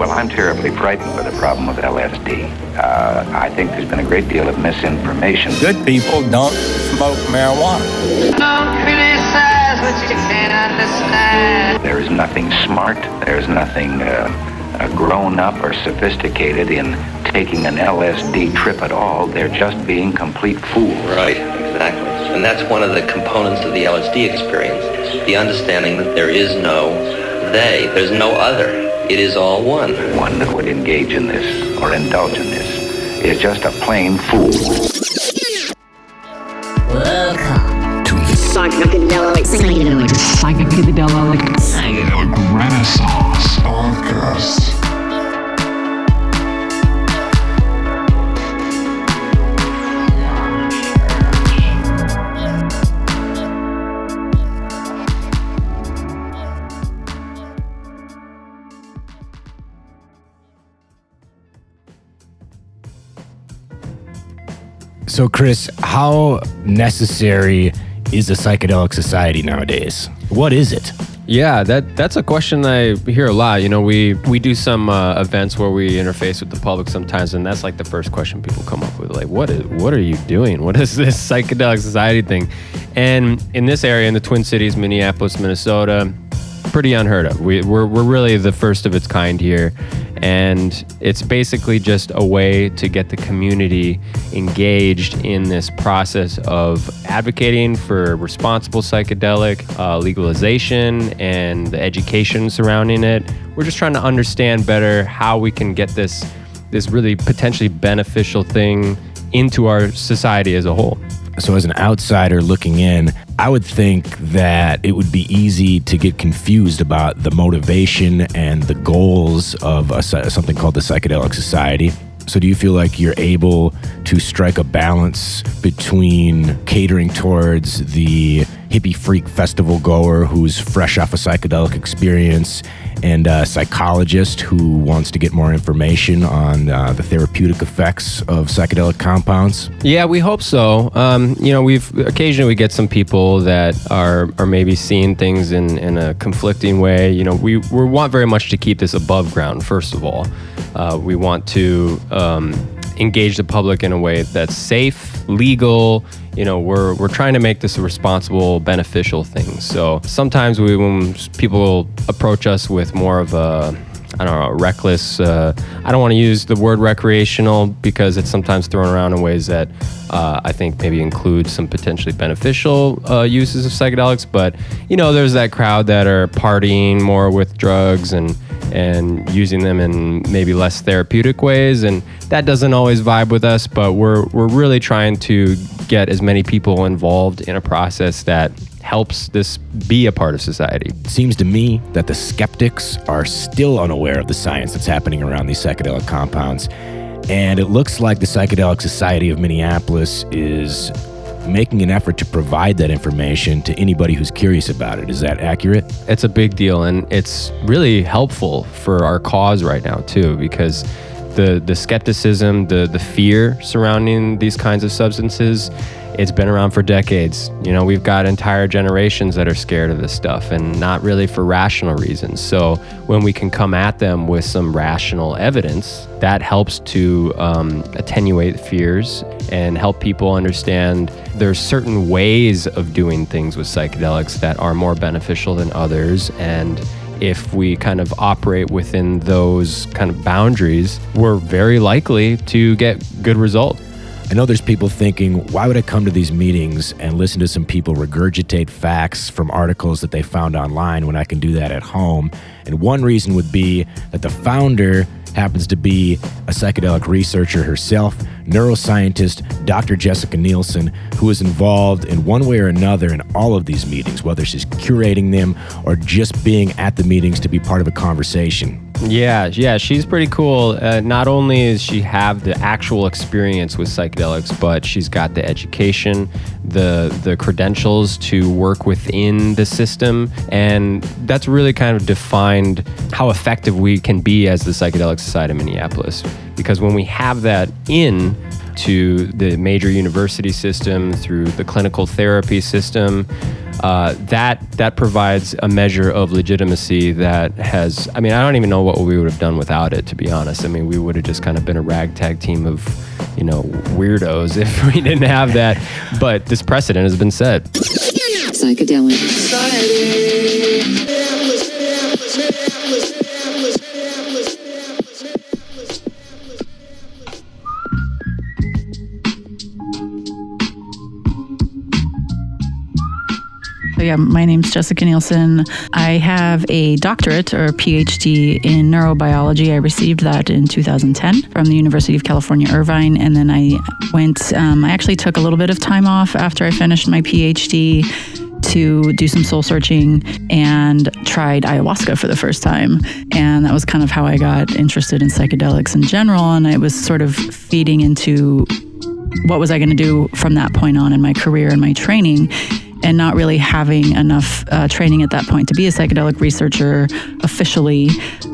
Well, I'm terribly frightened by the problem with LSD. Uh, I think there's been a great deal of misinformation. Good people don't smoke marijuana. Don't criticize what you can't understand. There is nothing smart, there's nothing uh, uh, grown up or sophisticated in taking an LSD trip at all. They're just being complete fools. Right, exactly. And that's one of the components of the LSD experience the understanding that there is no they, there's no other. It is all one. One that would engage in this or indulge in this is just a plain fool. Welcome to the psychedelic psychedelic psychedelic psychedelic renaissance So, Chris, how necessary is a psychedelic society nowadays? What is it? Yeah, that that's a question I hear a lot. You know, we we do some uh, events where we interface with the public sometimes, and that's like the first question people come up with, like, what is what are you doing? What is this psychedelic society thing? And in this area, in the Twin Cities, Minneapolis, Minnesota, pretty unheard of. We, we're we're really the first of its kind here, and it's basically just a way to get the community engaged in this process of advocating for responsible psychedelic uh, legalization and the education surrounding it. We're just trying to understand better how we can get this this really potentially beneficial thing into our society as a whole. So, as an outsider looking in, I would think that it would be easy to get confused about the motivation and the goals of a, something called the Psychedelic Society. So, do you feel like you're able to strike a balance between catering towards the hippie freak festival goer who's fresh off a psychedelic experience and a psychologist who wants to get more information on uh, the therapeutic effects of psychedelic compounds? Yeah, we hope so. Um, you know, we've occasionally we get some people that are are maybe seeing things in, in a conflicting way. You know, we, we want very much to keep this above ground, first of all. Uh, we want to um, engage the public in a way that's safe, legal. You know, we're we're trying to make this a responsible, beneficial thing. So sometimes we, when people approach us with more of a I don't know, reckless. Uh, I don't want to use the word recreational because it's sometimes thrown around in ways that uh, I think maybe include some potentially beneficial uh, uses of psychedelics. But you know, there's that crowd that are partying more with drugs and and using them in maybe less therapeutic ways, and that doesn't always vibe with us. But we're we're really trying to get as many people involved in a process that helps this be a part of society. It seems to me that the skeptics are still unaware of the science that's happening around these psychedelic compounds. And it looks like the Psychedelic Society of Minneapolis is making an effort to provide that information to anybody who's curious about it. Is that accurate? It's a big deal and it's really helpful for our cause right now too because the the skepticism, the the fear surrounding these kinds of substances it's been around for decades. You know, we've got entire generations that are scared of this stuff and not really for rational reasons. So when we can come at them with some rational evidence, that helps to um, attenuate fears and help people understand there's certain ways of doing things with psychedelics that are more beneficial than others. And if we kind of operate within those kind of boundaries, we're very likely to get good results. I know there's people thinking, why would I come to these meetings and listen to some people regurgitate facts from articles that they found online when I can do that at home? And one reason would be that the founder happens to be a psychedelic researcher herself, neuroscientist Dr. Jessica Nielson, who is involved in one way or another in all of these meetings, whether she's curating them or just being at the meetings to be part of a conversation. Yeah, yeah, she's pretty cool. Uh, not only does she have the actual experience with psychedelics, but she's got the education, the the credentials to work within the system, and that's really kind of defined how effective we can be as the Psychedelic Society of Minneapolis. Because when we have that in to the major university system through the clinical therapy system, uh, that that provides a measure of legitimacy that has. I mean, I don't even know what we would have done without it. To be honest, I mean, we would have just kind of been a ragtag team of, you know, weirdos if we didn't have that. But this precedent has been set. Psychedelic. So yeah, my name's Jessica Nielson. I have a doctorate or PhD in neurobiology. I received that in 2010 from the University of California, Irvine, and then I went. Um, I actually took a little bit of time off after I finished my PhD to do some soul searching and tried ayahuasca for the first time. And that was kind of how I got interested in psychedelics in general. And I was sort of feeding into what was I going to do from that point on in my career and my training and not really having enough uh, training at that point to be a psychedelic researcher officially.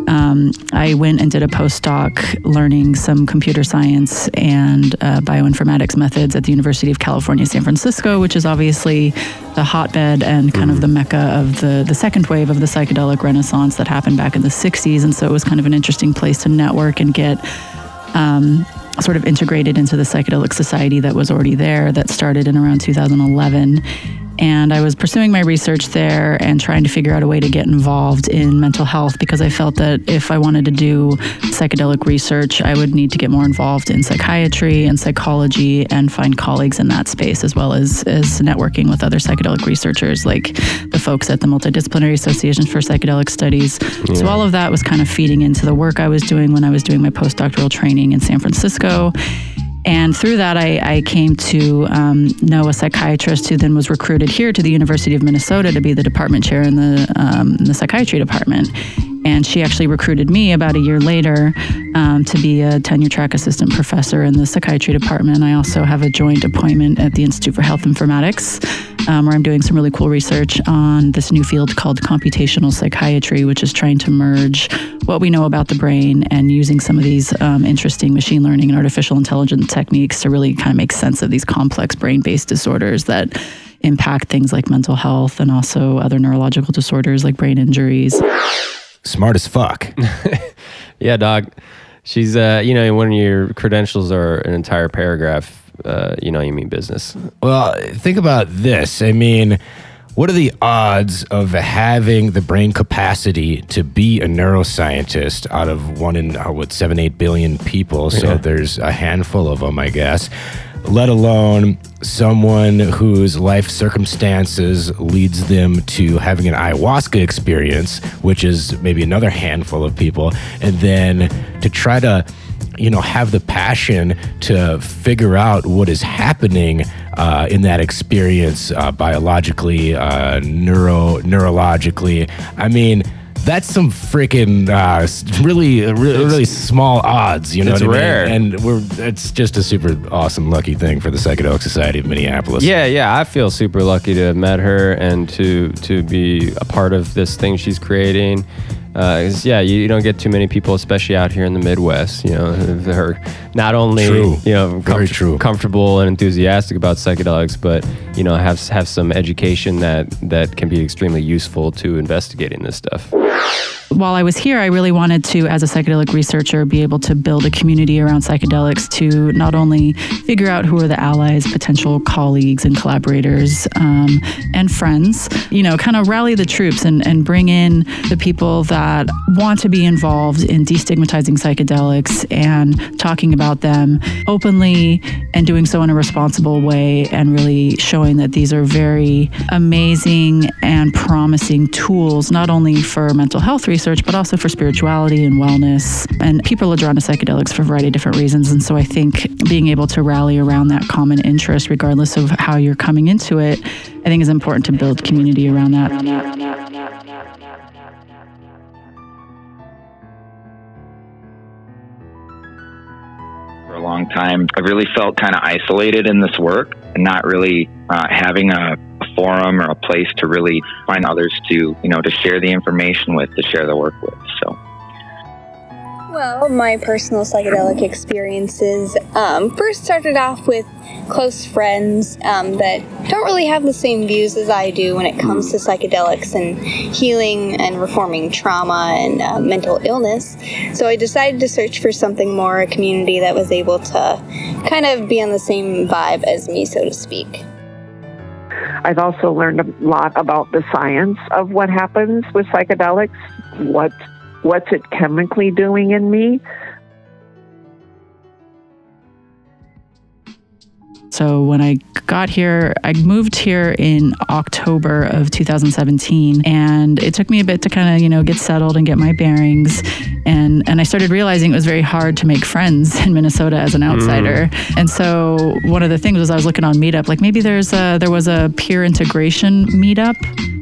Um, I went and did a postdoc learning some computer science and uh, bioinformatics methods at the University of California, San Francisco, which is obviously the hotbed and kind of the mecca of the, the second wave of the psychedelic renaissance that happened back in the 60s. And so it was kind of an interesting place to network and get. Um, sort of integrated into the psychedelic society that was already there that started in around 2011 and I was pursuing my research there and trying to figure out a way to get involved in mental health because I felt that if I wanted to do psychedelic research, I would need to get more involved in psychiatry and psychology and find colleagues in that space, as well as, as networking with other psychedelic researchers like folks at the Multidisciplinary Association for Psychedelic Studies. So all of that was kind of feeding into the work I was doing when I was doing my postdoctoral training in San Francisco. And through that, I, I came to um, know a psychiatrist who then was recruited here to the University of Minnesota to be the department chair in the, um, in the psychiatry department. And she actually recruited me about a year later um, to be a tenure track assistant professor in the psychiatry department. I also have a joint appointment at the Institute for Health Informatics, um, where I'm doing some really cool research on this new field called computational psychiatry, which is trying to merge what we know about the brain and using some of these um, interesting machine learning and artificial intelligence techniques to really kind of make sense of these complex brain based disorders that impact things like mental health and also other neurological disorders like brain injuries. Smart as fuck. Yeah, dog. She's, uh, you know, when your credentials are an entire paragraph, uh, you know, you mean business. Well, think about this. I mean, what are the odds of having the brain capacity to be a neuroscientist out of one in uh, what seven, eight billion people? So Yeah. there's a handful of them, I guess. Let alone someone whose life circumstances leads them to having an ayahuasca experience, which is maybe another handful of people, and then to try to you know have the passion to figure out what is happening uh, in that experience uh, biologically uh, neuro neurologically. I mean that's some freaking uh, really, really, really small odds, you know. it's what I mean? rare. and we're it's just a super awesome, lucky thing for the Psychedelic Society of Minneapolis. Yeah, yeah. I feel super lucky to have met her and to to be a part of this thing she's creating. Uh, 'cause, yeah, you, you don't get too many people, especially out here in the Midwest. You know, that are not only True. you know Very true. comfortable and enthusiastic about psychedelics, but you know have have some education that that can be extremely useful to investigating this stuff. while I was here, I really wanted to, as a psychedelic researcher, be able to build a community around psychedelics to not only figure out who are the allies, potential colleagues and collaborators, um, and friends, you know, kind of rally the troops and, and bring in the people that want to be involved in destigmatizing psychedelics and talking about them openly and doing so in a responsible way and really showing that these are very amazing and promising tools, not only for mental health research, but also for spirituality and wellness. And people are drawn to psychedelics for a variety of different reasons. And so I think being able to rally around that common interest, regardless of how you're coming into it, I think is important to build community around that. For a long time. I really felt kind of isolated in this work and not really uh, having a, a forum or a place to really find others to, you know, to share the information with, to share the work with. Well, my personal psychedelic experiences um, first started off with close friends um, that don't really have the same views as I do when it comes to psychedelics and healing and reforming trauma and uh, mental illness. So I decided to search for something more, a community that was able to kind of be on the same vibe as me, so to speak. I've also learned a lot about the science of what happens with psychedelics, what what's it chemically doing in me. So when I got here, I moved here in October of 2017, and it took me a bit to kind of you know get settled and get my bearings, and and I started realizing it was very hard to make friends in Minnesota as an outsider. Mm. And so one of the things was I was looking on Meetup, like maybe there's a there was a peer integration meetup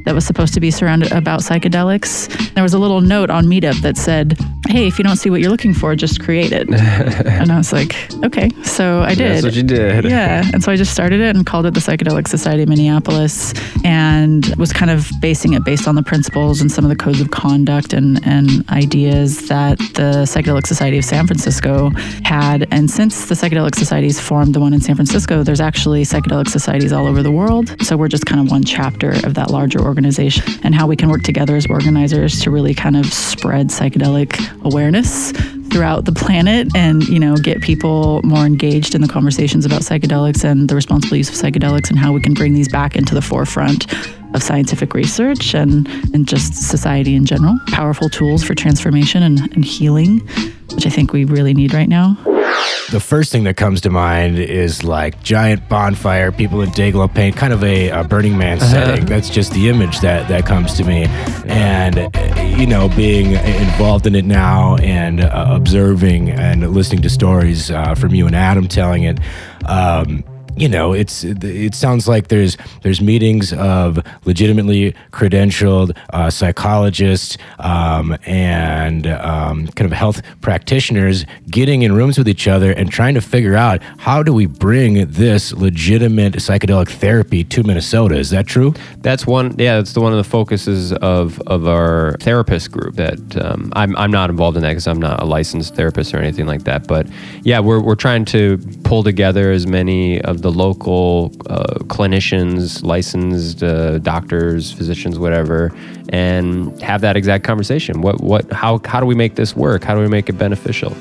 that was supposed to be surrounded about psychedelics. There was a little note on Meetup that said, "Hey, if you don't see what you're looking for, just create it." and I was like, "Okay." So I did. That's what you did. Yeah, and so I just started it and called it the Psychedelic Society of Minneapolis, and was kind of basing it based on the principles and some of the codes of conduct and and ideas that the Psychedelic Society of San Francisco had. And since the Psychedelic Societies formed the one in San Francisco, there's actually psychedelic societies all over the world. So we're just kind of one chapter of that larger organization organization and how we can work together as organizers to really kind of spread psychedelic awareness throughout the planet and you know get people more engaged in the conversations about psychedelics and the responsible use of psychedelics and how we can bring these back into the forefront of scientific research and, and just society in general. Powerful tools for transformation and, and healing, which I think we really need right now. The first thing that comes to mind is like giant bonfire, people in day-glow paint, kind of a, a Burning Man uh-huh. setting. That's just the image that that comes to me, and you know, being involved in it now and uh, observing and listening to stories uh, from you and Adam telling it. Um, you know, it's it sounds like there's there's meetings of legitimately credentialed uh, psychologists um, and um, kind of health practitioners getting in rooms with each other and trying to figure out how do we bring this legitimate psychedelic therapy to Minnesota. Is that true? That's one. Yeah, that's the one of the focuses of of our therapist group. That um, I'm I'm not involved in that because I'm not a licensed therapist or anything like that. But yeah, we're we're trying to pull together as many of the local uh, clinicians, licensed uh, doctors, physicians, whatever, and have that exact conversation. What, what, how, how do we make this work? How do we make it beneficial?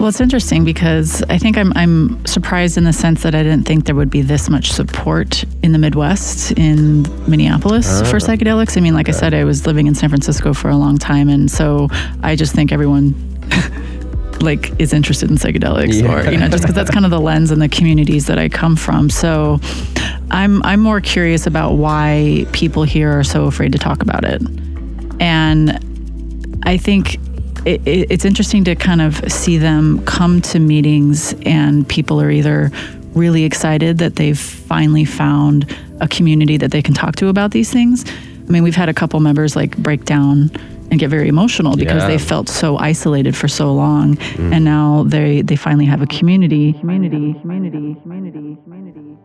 Well, it's interesting because I think I'm, I'm surprised in the sense that I didn't think there would be this much support in the Midwest, in Minneapolis, uh, for psychedelics. I mean, like I said, I was living in San Francisco for a long time, and so I just think everyone like is interested in psychedelics yeah. or you know just because that's kind of the lens and the communities that I come from. So I'm I'm more curious about why people here are so afraid to talk about it, and I think it, it, it's interesting to kind of see them come to meetings and people are either really excited that they've finally found a community that they can talk to about these things. I mean, we've had a couple members like break down and get very emotional because yeah. they felt so isolated for so long mm. and now they they finally have a community community community community community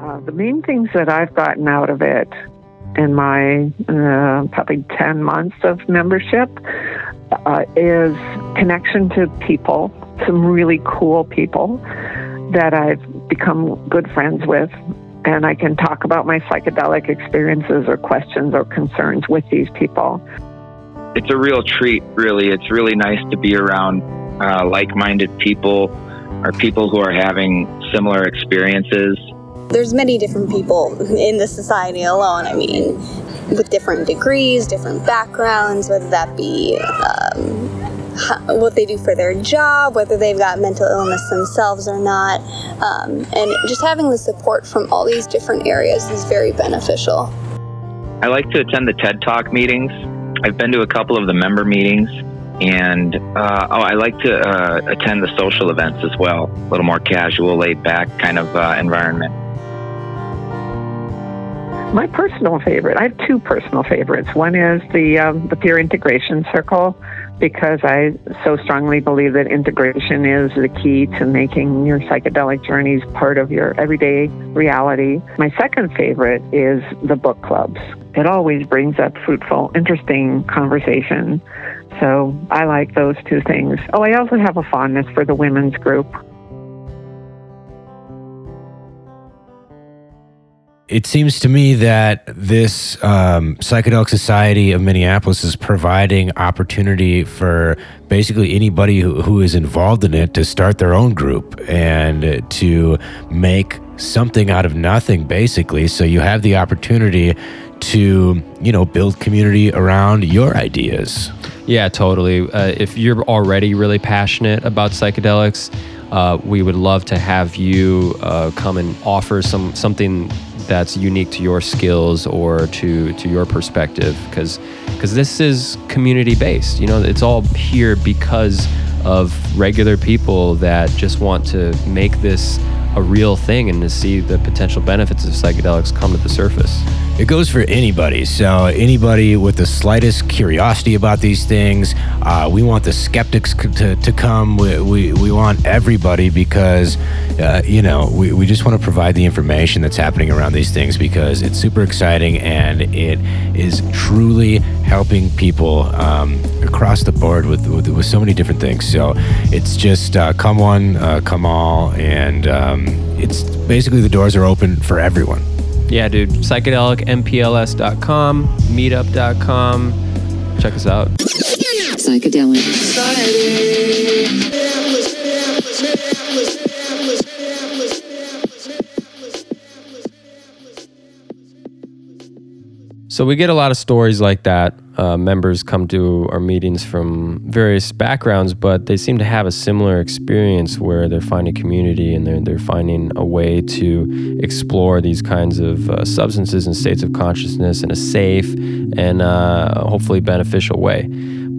uh, the main things that I've gotten out of it in my uh, probably 10 months of membership uh, is connection to people, some really cool people that I've become good friends with and I can talk about my psychedelic experiences or questions or concerns with these people. It's a real treat, really. It's really nice to be around uh, like minded people or people who are having similar experiences. There's many different people in the society alone. I mean, with different degrees, different backgrounds, whether that be um, what they do for their job, whether they've got mental illness themselves or not. Um, and just having the support from all these different areas is very beneficial. I like to attend the TED Talk meetings. I've been to a couple of the member meetings, and uh, oh, I like to uh, attend the social events as well. A little more casual, laid back kind of uh, environment. My personal favorite, I have two personal favorites. One is the um, the peer integration circle because I so strongly believe that integration is the key to making your psychedelic journeys part of your everyday reality. My second favorite is the book clubs. It always brings up fruitful, interesting conversation. So I like those two things. Oh, I also have a fondness for the women's group. It seems to me that this um, psychedelic society of minneapolis is providing opportunity for basically anybody who, who is involved in it to start their own group and to make something out of nothing basically. So you have the opportunity to you know build community around your ideas. Yeah totally. Uh, if you're already really passionate about psychedelics uh, we would love to have you uh, come and offer some something that's unique to your skills or to to your perspective because because this is community based you know it's all here because of regular people that just want to make this a real thing and to see the potential benefits of psychedelics come to the surface it goes for anybody. So, anybody with the slightest curiosity about these things, uh, we want the skeptics to, to come. We, we, we want everybody because, uh, you know, we, we just want to provide the information that's happening around these things because it's super exciting and it is truly helping people um, across the board with, with, with, so many different things. So, it's just uh, come one, uh, come all, and um, it's basically the doors are open for everyone yeah, dude, psychedelicmpls.com, meetup.com. Check us out. Psychedelic. So we get a lot of stories like that. Uh, members come to our meetings from various backgrounds, but they seem to have a similar experience where they're finding community and they're they're finding a way to explore these kinds of uh, substances and states of consciousness in a safe and uh, hopefully beneficial way.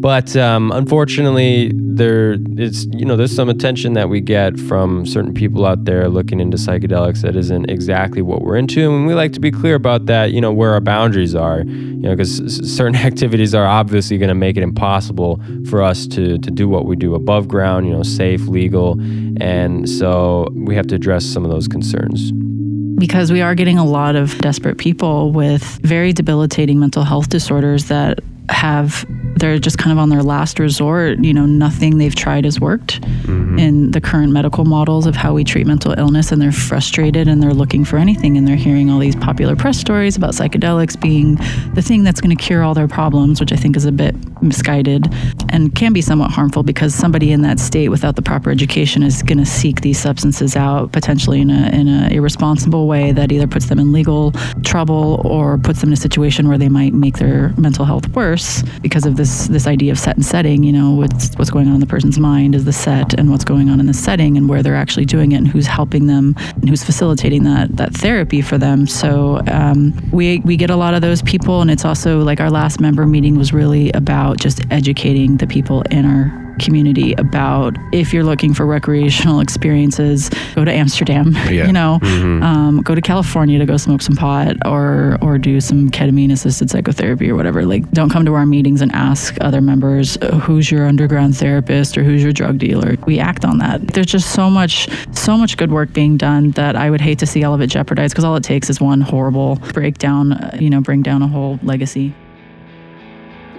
But um, unfortunately, there is you know there's some attention that we get from certain people out there looking into psychedelics that isn't exactly what we're into, and we like to be clear about that. You know where our boundaries are. You know because certain activities are obviously going to make it impossible for us to to do what we do above ground. You know, safe, legal, and so we have to address some of those concerns because we are getting a lot of desperate people with very debilitating mental health disorders that have they're just kind of on their last resort. You know, nothing they've tried has worked mm-hmm. in the current medical models of how we treat mental illness, and they're frustrated and they're looking for anything, and they're hearing all these popular press stories about psychedelics being the thing that's going to cure all their problems, which I think is a bit misguided and can be somewhat harmful because somebody in that state without the proper education is going to seek these substances out potentially in a in a irresponsible way that either puts them in legal trouble or puts them in a situation where they might make their mental health worse because of this this idea of set and setting. You know, what's what's going on in the person's mind is the set, and what's going on in the setting, and where they're actually doing it, and who's helping them, and who's facilitating that that therapy for them. So um, we we get a lot of those people, and it's also like our last member meeting was really about just educating the people in our community about if you're looking for recreational experiences, go to Amsterdam. Yeah. You know, mm-hmm. um, go to California to go smoke some pot or or do some ketamine assisted psychotherapy or whatever. Like, don't come to our meetings and ask other members who's your underground therapist or who's your drug dealer. We act on that. There's just so much so much good work being done that I would hate to see all of it jeopardized because all it takes is one horrible breakdown. Uh, you know, bring down a whole legacy.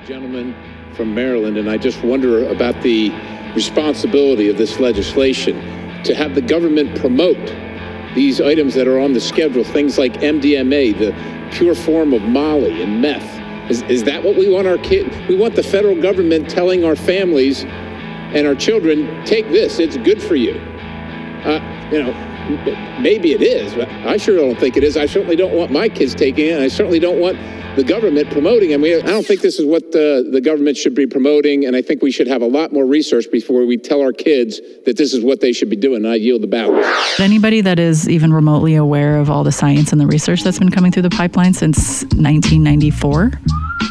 The gentleman from Maryland, and I just wonder about the responsibility of this legislation to have the government promote these items that are on the schedule, things like MDMA, the pure form of Molly and meth. Is, is that what we want our kids? We want the federal government telling our families and our children, take this, it's good for you. Uh, you know, maybe it is, but I sure don't think it is. I certainly don't want my kids taking it, and I certainly don't want the government promoting. I mean, I don't think this is what the, the government should be promoting, and I think we should have a lot more research before we tell our kids that this is what they should be doing. I yield the balance. Anybody that is even remotely aware of all the science and the research that's been coming through the pipeline since 1994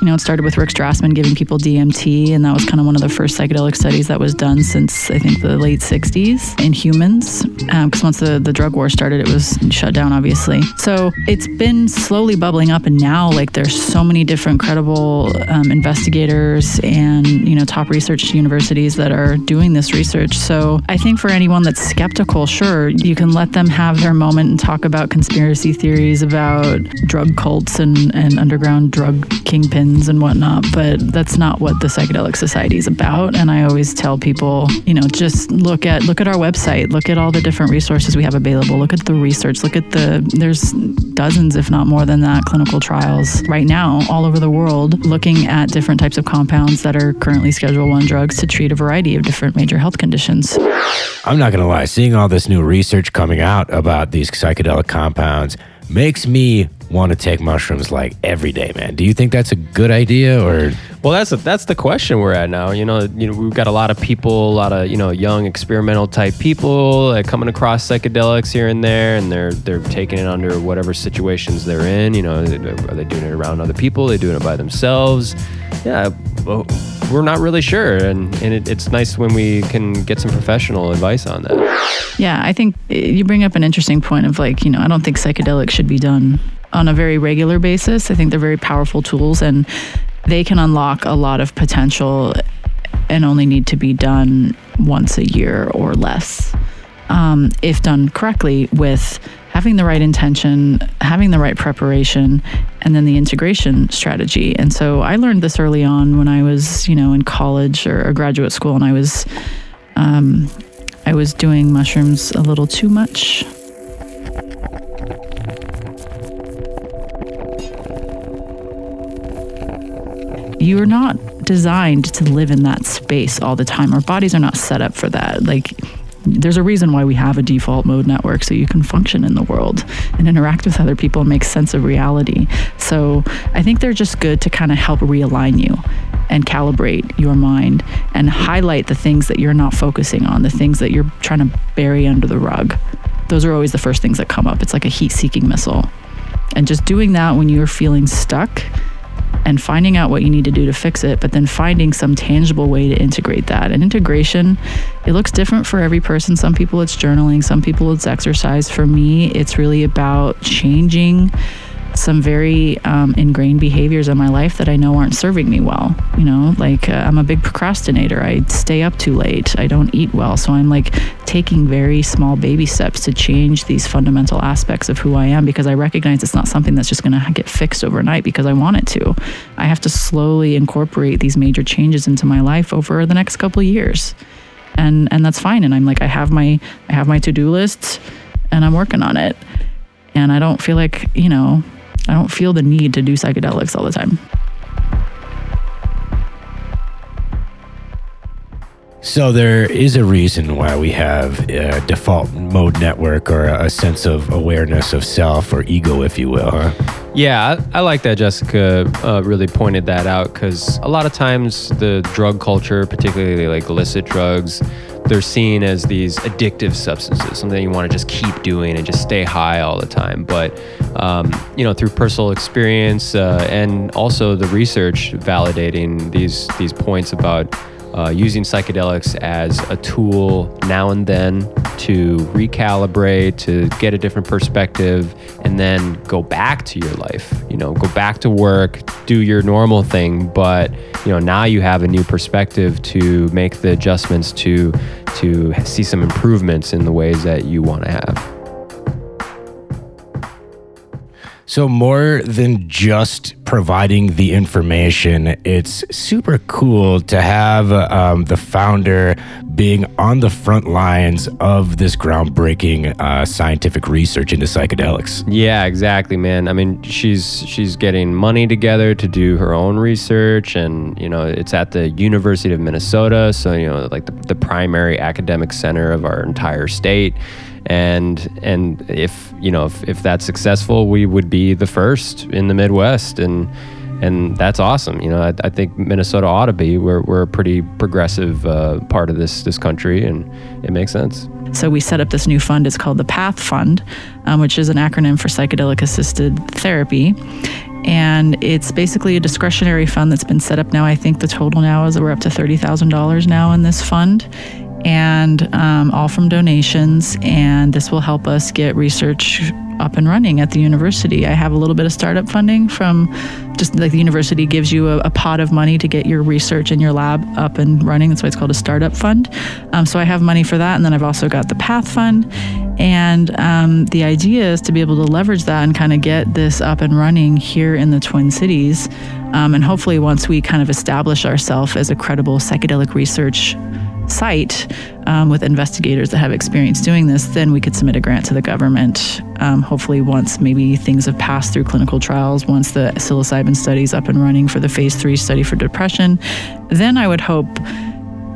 you know, it started with Rick Strassman giving people DMT, and that was kind of one of the first psychedelic studies that was done since I think the late 60s in humans. Because um, once the, the drug war started, it was shut down, obviously. So it's been slowly bubbling up, and now like there's so many different credible um, investigators and you know top research universities that are doing this research. So I think for anyone that's skeptical, sure, you can let them have their moment and talk about conspiracy theories about drug cults and, and underground drug kingpins and whatnot, but that's not what the psychedelic society is about. And I always tell people, you know, just look at look at our website, look at all the different resources we have available, look at the research, look at the there's dozens, if not more than that, clinical trials right now all over the world looking at different types of compounds that are currently Schedule One drugs to treat a variety of different major health conditions. I'm not to lie, seeing all this new research coming out about these psychedelic compounds makes me want to take mushrooms like every day, man. Do you think that's a good idea or Well, that's that's the question we're at now. You know, you know, we've got a lot of people, a lot of you know, young experimental type people coming across psychedelics here and there, and they're they're taking it under whatever situations they're in. You know, are they doing it around other people? Are they doing it by themselves? Yeah, well, we're not really sure, and and it, it's nice when we can get some professional advice on that. Yeah, I think uh, you bring up an interesting point of like, you know, I don't think psychedelics should be done on a very regular basis. I think they're very powerful tools and they can unlock a lot of potential and only need to be done once a year or less. Um, if done correctly with having the right intention, having the right preparation, and then the integration strategy. And so I learned this early on when I was, you know, in college or, graduate school, and I was, um, I was doing mushrooms a little too much. You're not designed to live in that space all the time. Our bodies are not set up for that. Like, there's a reason why we have a default mode network so you can function in the world and interact with other people and make sense of reality. So I think they're just good to kind of help realign you and calibrate your mind and highlight the things that you're not focusing on, the things that you're trying to bury under the rug. Those are always the first things that come up. It's like a heat seeking missile. And just doing that when you're feeling stuck and finding out what you need to do to fix it, but then finding some tangible way to integrate that. And integration, it looks different for every person. Some people it's journaling, some people it's exercise. For me, it's really about changing some very um, ingrained behaviors in my life that I know aren't serving me well. You know, like uh, I'm a big procrastinator. I stay up too late. I don't eat well. So I'm like taking very small baby steps to change these fundamental aspects of who I am because I recognize it's not something that's just going to get fixed overnight because I want it to. I have to slowly incorporate these major changes into my life over the next couple years. And and that's fine and I'm like I have my I have my to-do lists and I'm working on it. And I don't feel like, you know, I don't feel the need to do psychedelics all the time. So there is a reason why we have a default mode network or a sense of awareness of self or ego, if you will, huh? Yeah, I, I like that Jessica uh, really pointed that out because a lot of times the drug culture, particularly like illicit drugs, they're seen as these addictive substances, something you want to just keep doing and just stay high all the time. But um, you know, through personal experience uh, and also the research validating these these points about uh, using psychedelics as a tool now and then to recalibrate, to get a different perspective, and then go back to your life. You know, go back to work, do your normal thing, but you know now you have a new perspective to make the adjustments to to see some improvements in the ways that you want to have. So, more than just providing the information, it's super cool to have um, the founder being on the front lines of this groundbreaking uh, scientific research into psychedelics. Yeah, exactly, man. I mean, she's she's getting money together to do her own research, and you know, it's at the University of Minnesota, so you know, like the, the primary academic center of our entire state and and if you know if, if that's successful we would be the first in the midwest and and that's awesome. You know i, I think minnesota ought to be. We're, we're a pretty progressive uh, part of this this country and it makes sense. So we set up this new fund. It's called the path fund um, which is an acronym for psychedelic assisted therapy. And it's basically a discretionary fund that's been set up now. I think the total now is we're up to $30000 now in this fund and um, all from donations. And this will help us get research up and running at the university. I have a little bit of startup funding from just like the university gives you a, a pot of money to get your research and your lab up and running. That's why it's called a startup fund. Um, so I have money for that. And then I've also got the Path Fund. And um, the idea is to be able to leverage that and kind of get this up and running here in the Twin Cities. Um, and hopefully, once we kind of establish ourselves as a credible psychedelic research site um, with investigators that have experience doing this, then we could submit a grant to the government. Um, hopefully, once maybe things have passed through clinical trials, once the psilocybin study is up and running for the phase three study for depression, then I would hope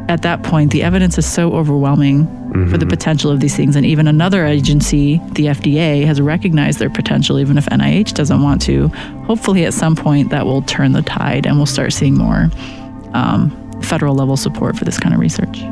at that point the evidence is so overwhelming for the potential of these things. And even another agency, the FDA, has recognized their potential, even if NIH doesn't want to. Hopefully, at some point, that will turn the tide and we'll start seeing more um, federal level support for this kind of research.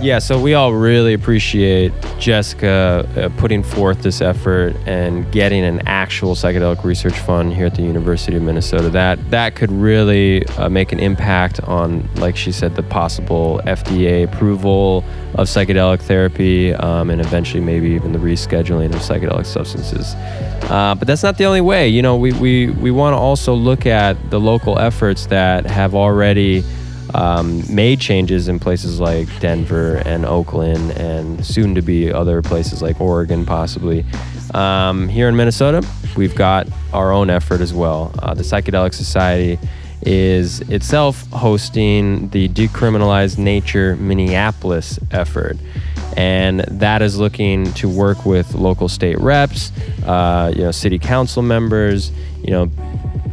Yeah, so we all really appreciate Jessica uh, putting forth this effort and getting an actual psychedelic research fund here at the University of Minnesota. That that could really uh, make an impact on, like she said, the possible FDA approval of psychedelic therapy, um, and eventually maybe even the rescheduling of psychedelic substances. Uh, but that's not the only way. You know, we we we want to also look at the local efforts that have already um, made changes in places like Denver and Oakland, and soon to be other places like Oregon, possibly. Um, here in Minnesota, we've got our own effort as well. Uh, the Psychedelic Society is itself hosting the Decriminalized Nature Minneapolis effort. And that is looking to work with local state reps, uh, you know, city council members, you know,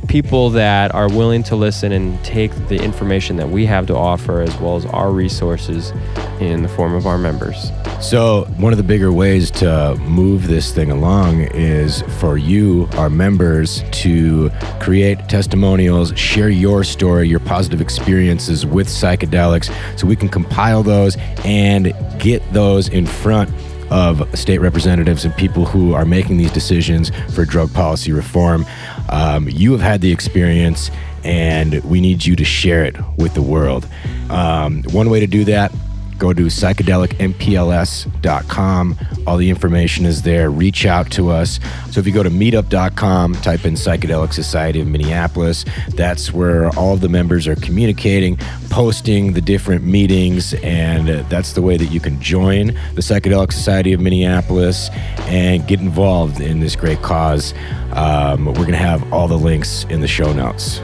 people that are willing to listen and take the information that we have to offer as well as our resources in the form of our members. So, one of the bigger ways to move this thing along is for you, our members, to create testimonials, share your story, your positive experiences with psychedelics, so we can compile those and get those in front of state representatives and people who are making these decisions for drug policy reform. Um, you have had the experience, and we need you to share it with the world. Um, one way to do that go to psychedelicmpls.com. All the information is there. Reach out to us. So if you go to meetup.com, type in Psychedelic Society of Minneapolis, that's where all of the members are communicating, posting the different meetings, and that's the way that you can join the Psychedelic Society of Minneapolis and get involved in this great cause. Um, we're going to have all the links in the show notes.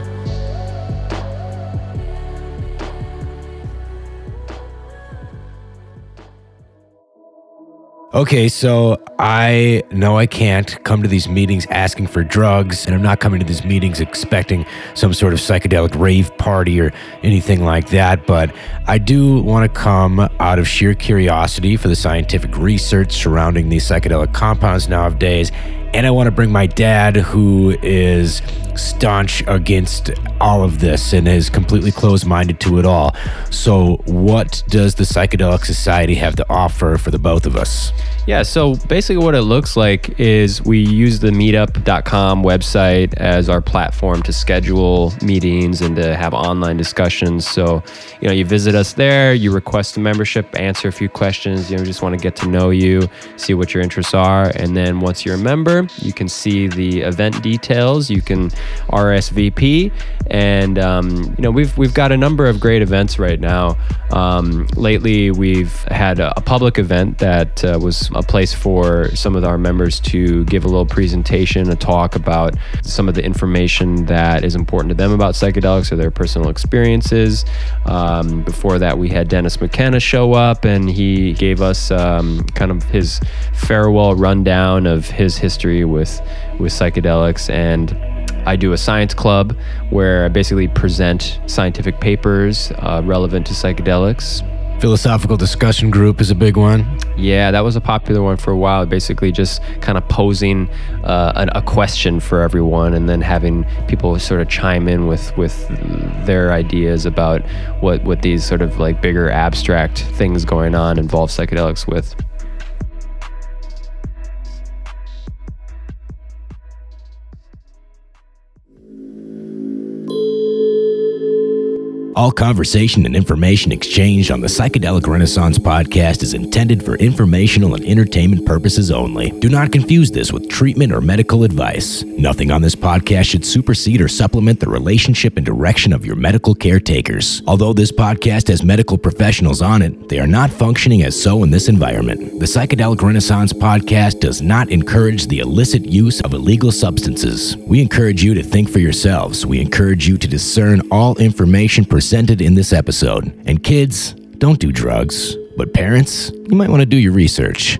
Okay, so I know I can't come to these meetings asking for drugs, and I'm not coming to these meetings expecting some sort of psychedelic rave party or anything like that, but I do want to come out of sheer curiosity for the scientific research surrounding these psychedelic compounds nowadays. And I want to bring my dad, who is staunch against all of this and is completely closed minded to it all. So, what does the Psychedelic Society have to offer for the both of us? Yeah, so basically, what it looks like is we use the meetup.com website as our platform to schedule meetings and to have online discussions. So, you know, you visit us there, you request a membership, answer a few questions, you know, we just want to get to know you, see what your interests are. And then once you're a member, you can see the event details, you can RSVP, and um, you know, we've, we've got a number of great events right now. Um, lately, we've had a, a public event that uh, was a place for some of our members to give a little presentation, a talk about some of the information that is important to them about psychedelics or their personal experiences. Um, before that, we had Dennis McKenna show up and he gave us um, kind of his farewell rundown of his history with with psychedelics and I do a science club where I basically present scientific papers uh, relevant to psychedelics Philosophical discussion group is a big one. Yeah, that was a popular one for a while. Basically, just kind of posing uh, an, a question for everyone, and then having people sort of chime in with with their ideas about what what these sort of like bigger abstract things going on involve psychedelics with. All conversation and information exchanged on the Psychedelic Renaissance podcast is intended for informational and entertainment purposes only. Do not confuse this with treatment or medical advice. Nothing on this podcast should supersede or supplement the relationship and direction of your medical caretakers. Although this podcast has medical professionals on it, they are not functioning as so in this environment. The Psychedelic Renaissance podcast does not encourage the illicit use of illegal substances. We encourage you to think for yourselves. We encourage you to discern all information presented in this episode. And kids, don't do drugs. But parents, you might want to do your research.